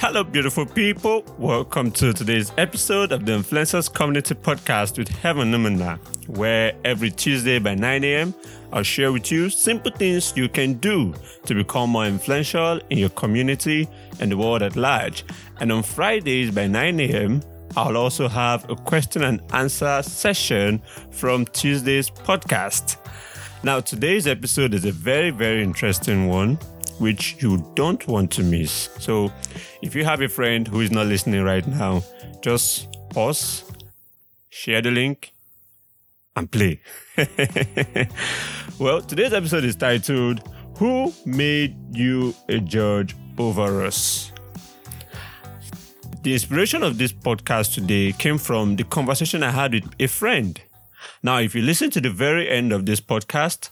Hello, beautiful people. Welcome to today's episode of the Influencers Community Podcast with Heaven Numana, where every Tuesday by 9 a.m., I'll share with you simple things you can do to become more influential in your community and the world at large. And on Fridays by 9 a.m., I'll also have a question and answer session from Tuesday's podcast. Now, today's episode is a very, very interesting one which you don't want to miss. So, if you have a friend who is not listening right now, just pause, share the link, and play. well, today's episode is titled Who Made You a Judge Over Us? The inspiration of this podcast today came from the conversation I had with a friend. Now, if you listen to the very end of this podcast,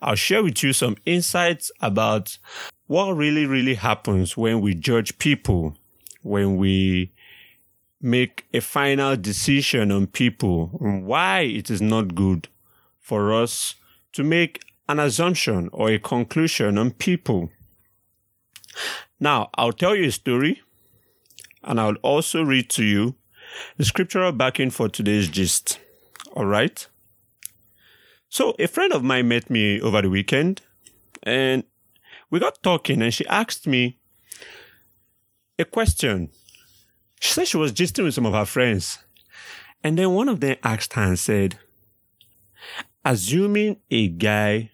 I'll share with you some insights about what really, really happens when we judge people, when we make a final decision on people, and why it is not good for us to make an assumption or a conclusion on people. Now, I'll tell you a story and I'll also read to you the scriptural backing for today's gist. All right? So, a friend of mine met me over the weekend and we got talking and she asked me a question. She said she was gisting with some of her friends. And then one of them asked her and said, Assuming a guy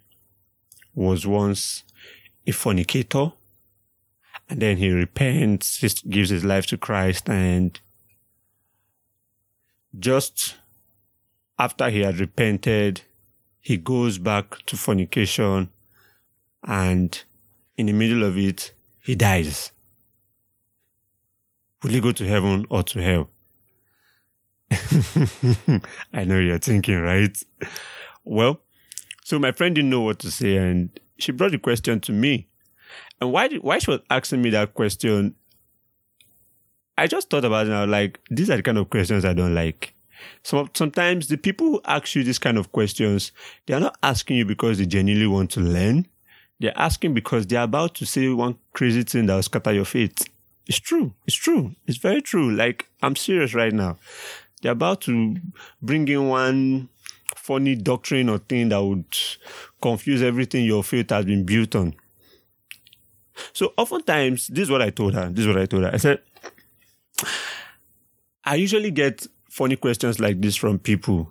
was once a fornicator and then he repents, gives his life to Christ, and just after he had repented, he goes back to fornication and in the middle of it, he dies. Will he go to heaven or to hell? I know you're thinking, right? Well, so my friend didn't know what to say and she brought the question to me. And why did, why she was asking me that question, I just thought about it now, like, these are the kind of questions I don't like. So sometimes the people who ask you these kind of questions, they are not asking you because they genuinely want to learn. They're asking because they're about to say one crazy thing that will scatter your faith. It's true. It's true. It's very true. Like, I'm serious right now. They're about to bring in one funny doctrine or thing that would confuse everything your faith has been built on. So oftentimes, this is what I told her. This is what I told her. I said, I usually get funny questions like this from people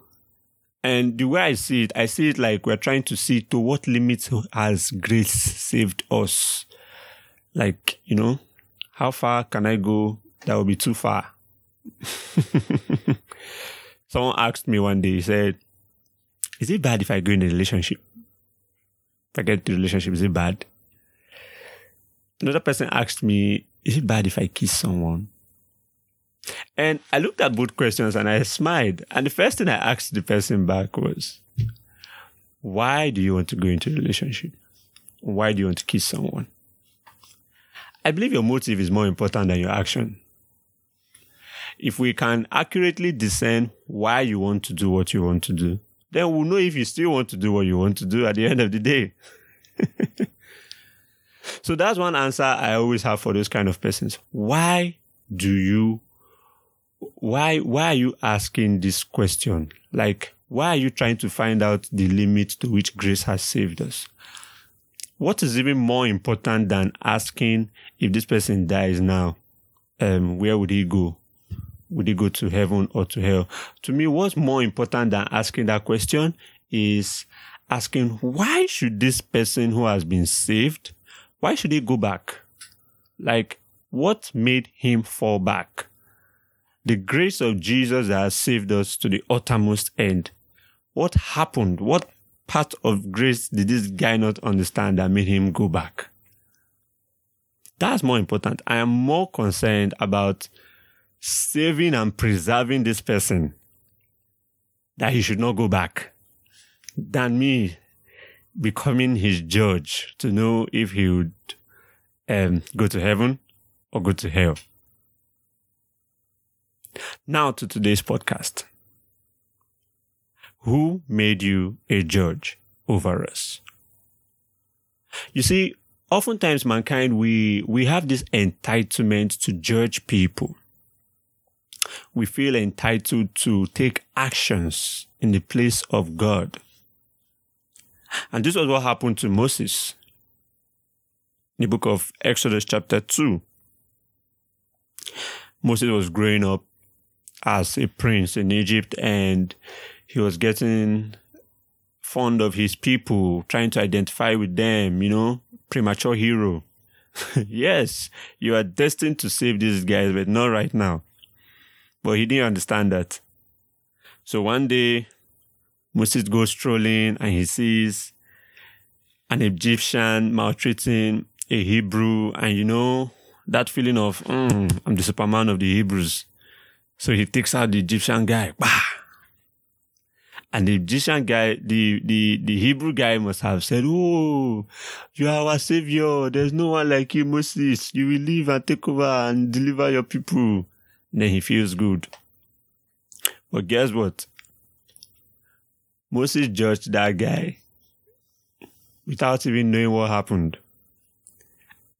and the way I see it, I see it like we're trying to see to what limits has grace saved us. Like, you know, how far can I go? That would be too far. Someone asked me one day, he said, Is it bad if I go in a relationship? If I get a relationship, is it bad? Another person asked me, Is it bad if I kiss someone? And I looked at both questions and I smiled. And the first thing I asked the person back was, why do you want to go into a relationship? Why do you want to kiss someone? I believe your motive is more important than your action. If we can accurately discern why you want to do what you want to do, then we'll know if you still want to do what you want to do at the end of the day. so that's one answer I always have for those kind of persons. Why do you why why are you asking this question? Like, why are you trying to find out the limit to which grace has saved us? What is even more important than asking if this person dies now, um, where would he go? Would he go to heaven or to hell? To me, what's more important than asking that question is asking why should this person who has been saved, why should he go back? Like, what made him fall back? The grace of Jesus has saved us to the uttermost end. What happened? What part of grace did this guy not understand that made him go back? That's more important. I am more concerned about saving and preserving this person that he should not go back than me becoming his judge to know if he would um, go to heaven or go to hell. Now to today's podcast. Who made you a judge over us? You see, oftentimes mankind we we have this entitlement to judge people. We feel entitled to take actions in the place of God. And this was what happened to Moses. In the book of Exodus chapter 2. Moses was growing up as a prince in Egypt and he was getting fond of his people, trying to identify with them, you know, premature hero. yes, you are destined to save these guys, but not right now. But he didn't understand that. So one day, Moses goes strolling and he sees an Egyptian maltreating a Hebrew, and you know, that feeling of, mm, I'm the Superman of the Hebrews. So he takes out the Egyptian guy. Bah! And the Egyptian guy, the, the, the Hebrew guy must have said, Oh, you are our savior. There's no one like you, Moses. You will live and take over and deliver your people. Then he feels good. But guess what? Moses judged that guy without even knowing what happened.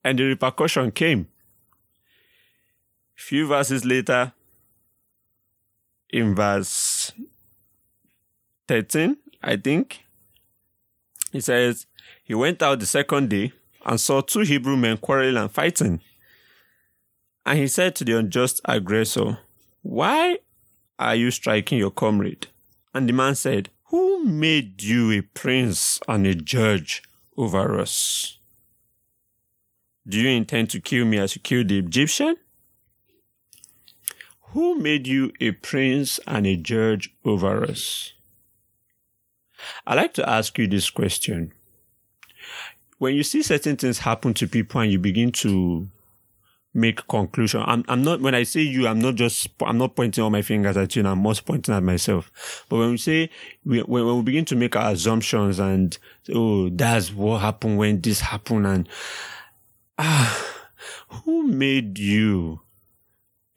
And the repercussion came. A Few verses later, in verse 13, I think, he says, He went out the second day and saw two Hebrew men quarreling and fighting. And he said to the unjust aggressor, Why are you striking your comrade? And the man said, Who made you a prince and a judge over us? Do you intend to kill me as you killed the Egyptian? Who made you a prince and a judge over us? I like to ask you this question. When you see certain things happen to people and you begin to make conclusion, I'm, I'm not, when I say you, I'm not just, I'm not pointing all my fingers at you, I'm most pointing at myself. But when we say, we, when, when we begin to make our assumptions and, oh, that's what happened when this happened and, ah, who made you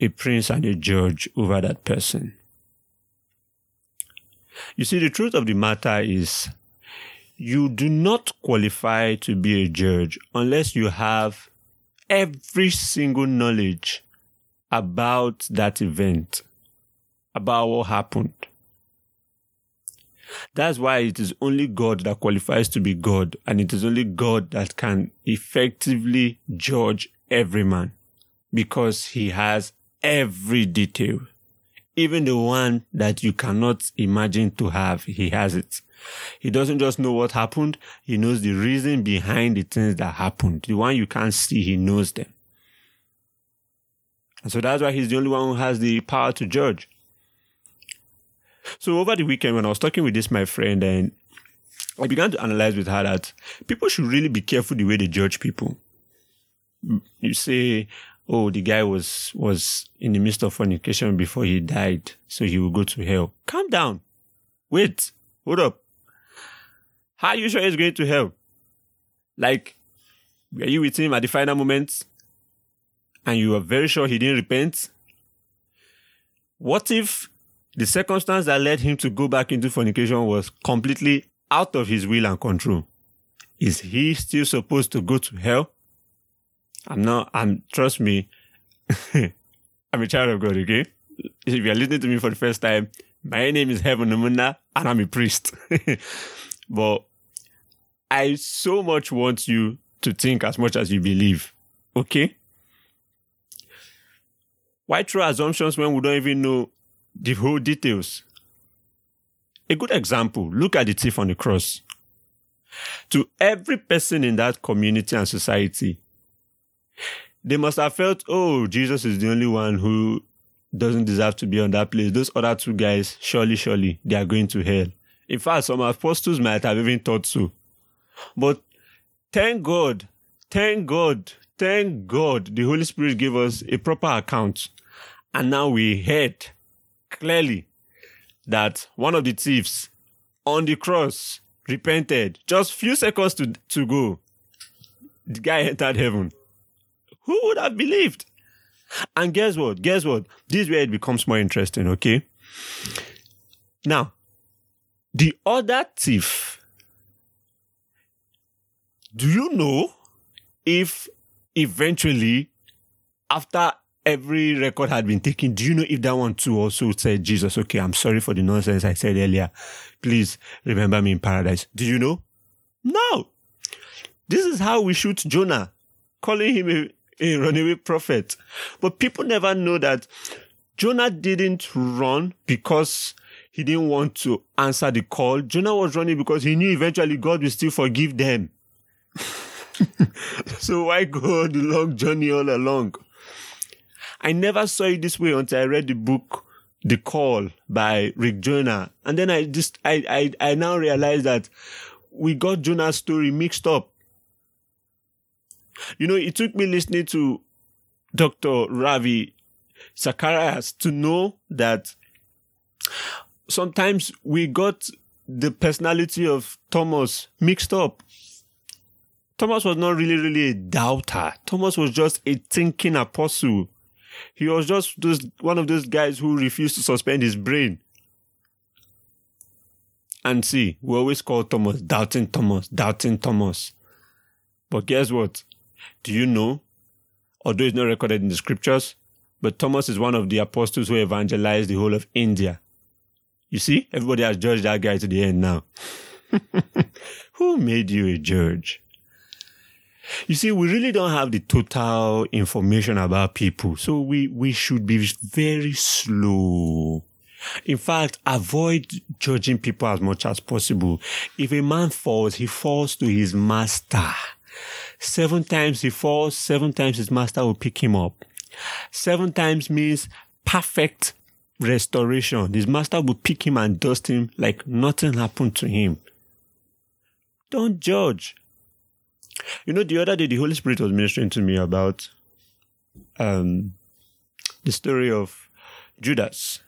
a prince and a judge over that person? You see, the truth of the matter is you do not qualify to be a judge unless you have every single knowledge about that event, about what happened. That's why it is only God that qualifies to be God, and it is only God that can effectively judge every man because he has every detail even the one that you cannot imagine to have, he has it. He doesn't just know what happened, he knows the reason behind the things that happened. The one you can't see, he knows them. And so that's why he's the only one who has the power to judge. So over the weekend, when I was talking with this, my friend, and I began to analyze with her that people should really be careful the way they judge people. You say, oh, the guy was, was in the midst of fornication before he died, so he will go to hell. Calm down. Wait. Hold up. How are you sure he's going to hell? Like, were you with him at the final moment and you are very sure he didn't repent? What if the circumstance that led him to go back into fornication was completely out of his will and control? Is he still supposed to go to hell? I'm not, I'm, trust me, I'm a child of God, okay? If you're listening to me for the first time, my name is Heaven Numuna and I'm a priest. but I so much want you to think as much as you believe, okay? Why throw assumptions when we don't even know the whole details? A good example, look at the thief on the cross. To every person in that community and society, they must have felt, oh, Jesus is the only one who doesn't deserve to be on that place. Those other two guys, surely, surely, they are going to hell. In fact, some apostles might have even thought so. But thank God, thank God, thank God, the Holy Spirit gave us a proper account. And now we heard clearly that one of the thieves on the cross repented just few seconds to, to go. The guy entered heaven. Who would have believed? And guess what? Guess what? This is where it becomes more interesting, okay? Now, the other thief, do you know if eventually, after every record had been taken, do you know if that one too also said, Jesus, okay, I'm sorry for the nonsense I said earlier. Please remember me in paradise. Do you know? No. This is how we shoot Jonah, calling him a, a runaway prophet. But people never know that Jonah didn't run because he didn't want to answer the call. Jonah was running because he knew eventually God will still forgive them. so why go the long journey all along? I never saw it this way until I read the book The Call by Rick Joyner. And then I just I I, I now realize that we got Jonah's story mixed up. You know, it took me listening to Dr. Ravi Zacharias to know that sometimes we got the personality of Thomas mixed up. Thomas was not really, really a doubter. Thomas was just a thinking apostle. He was just those, one of those guys who refused to suspend his brain. And see, we always call Thomas doubting Thomas, doubting Thomas. But guess what? Do you know? Although it's not recorded in the scriptures, but Thomas is one of the apostles who evangelized the whole of India. You see, everybody has judged that guy to the end now. who made you a judge? You see, we really don't have the total information about people. So we, we should be very slow. In fact, avoid judging people as much as possible. If a man falls, he falls to his master. Seven times he falls, seven times his master will pick him up. Seven times means perfect restoration. His master will pick him and dust him like nothing happened to him. Don't judge. You know, the other day the Holy Spirit was ministering to me about um, the story of Judas.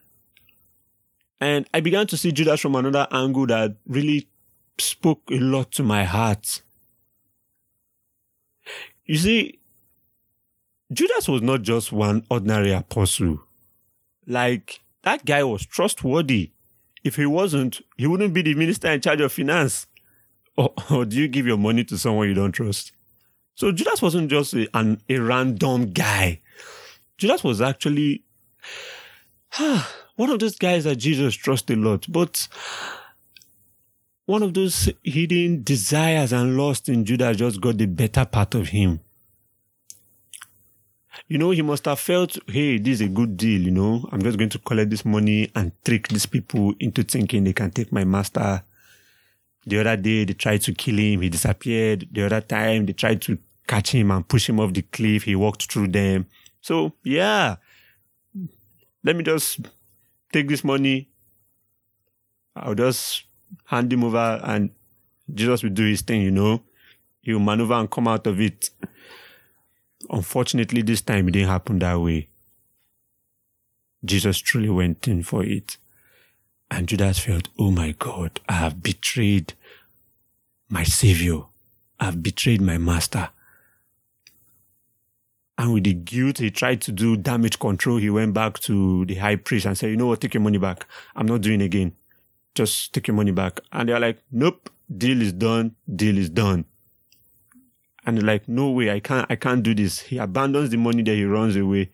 And I began to see Judas from another angle that really spoke a lot to my heart. You see, Judas was not just one ordinary apostle. Like, that guy was trustworthy. If he wasn't, he wouldn't be the minister in charge of finance. Or, or do you give your money to someone you don't trust? So Judas wasn't just a, an, a random guy. Judas was actually one of those guys that Jesus trusted a lot, but one of those hidden desires and lust in Judas just got the better part of him. You know, he must have felt, hey, this is a good deal, you know. I'm just going to collect this money and trick these people into thinking they can take my master the other day, they tried to kill him. He disappeared. The other time, they tried to catch him and push him off the cliff. He walked through them. So, yeah, let me just take this money. I'll just hand him over and Jesus will do his thing, you know. He'll maneuver and come out of it. Unfortunately, this time it didn't happen that way. Jesus truly went in for it. And Judas felt, oh my God, I have betrayed my savior. I've betrayed my master. And with the guilt, he tried to do damage control. He went back to the high priest and said, you know what, take your money back. I'm not doing again. Just take your money back. And they're like, nope, deal is done. Deal is done. And they're like, no way, I can't, I can't do this. He abandons the money that he runs away.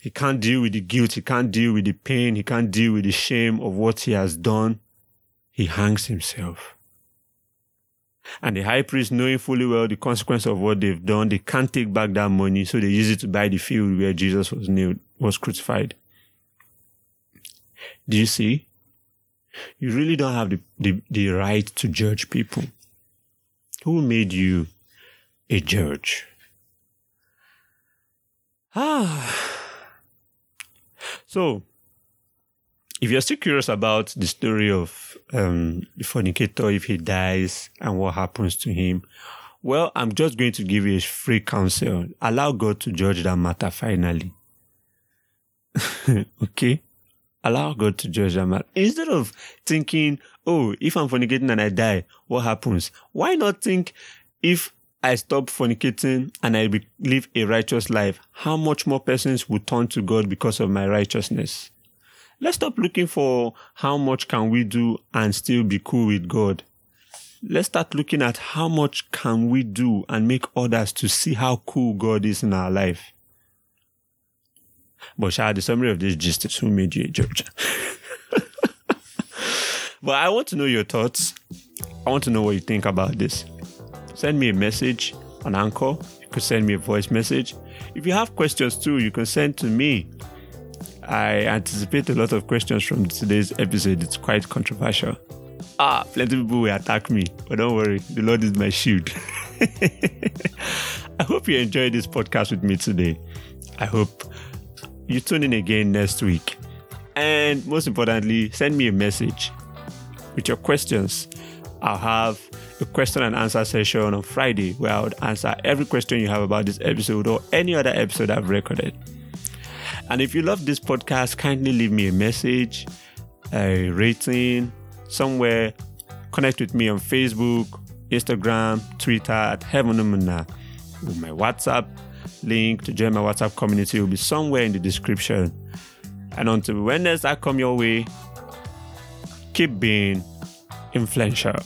He can't deal with the guilt. He can't deal with the pain. He can't deal with the shame of what he has done. He hangs himself. And the high priest, knowing fully well the consequence of what they've done, they can't take back that money, so they use it to buy the field where Jesus was nailed, was crucified. Do you see? You really don't have the, the, the right to judge people. Who made you a judge? Ah. So, if you're still curious about the story of um, the fornicator, if he dies and what happens to him, well, I'm just going to give you a free counsel. Allow God to judge that matter finally. okay? Allow God to judge matter. Instead of thinking, oh, if I'm fornicating and I die, what happens? Why not think if I stop fornicating and I live a righteous life, how much more persons will turn to God because of my righteousness? Let's stop looking for how much can we do and still be cool with God. let's start looking at how much can we do and make others to see how cool God is in our life. But shall the summary of this gist is who made you a judge? but I want to know your thoughts. I want to know what you think about this. Send me a message on Anchor. You could send me a voice message. If you have questions too, you can send to me. I anticipate a lot of questions from today's episode. It's quite controversial. Ah, plenty of people will attack me, but don't worry, the Lord is my shield. I hope you enjoyed this podcast with me today. I hope you tune in again next week. And most importantly, send me a message with your questions. I'll have a question and answer session on Friday where I would answer every question you have about this episode or any other episode I've recorded. And if you love this podcast, kindly leave me a message, a rating, somewhere, connect with me on Facebook, Instagram, Twitter at Heaven With my WhatsApp link to join my WhatsApp community will be somewhere in the description. And until when next I come your way, keep being influential.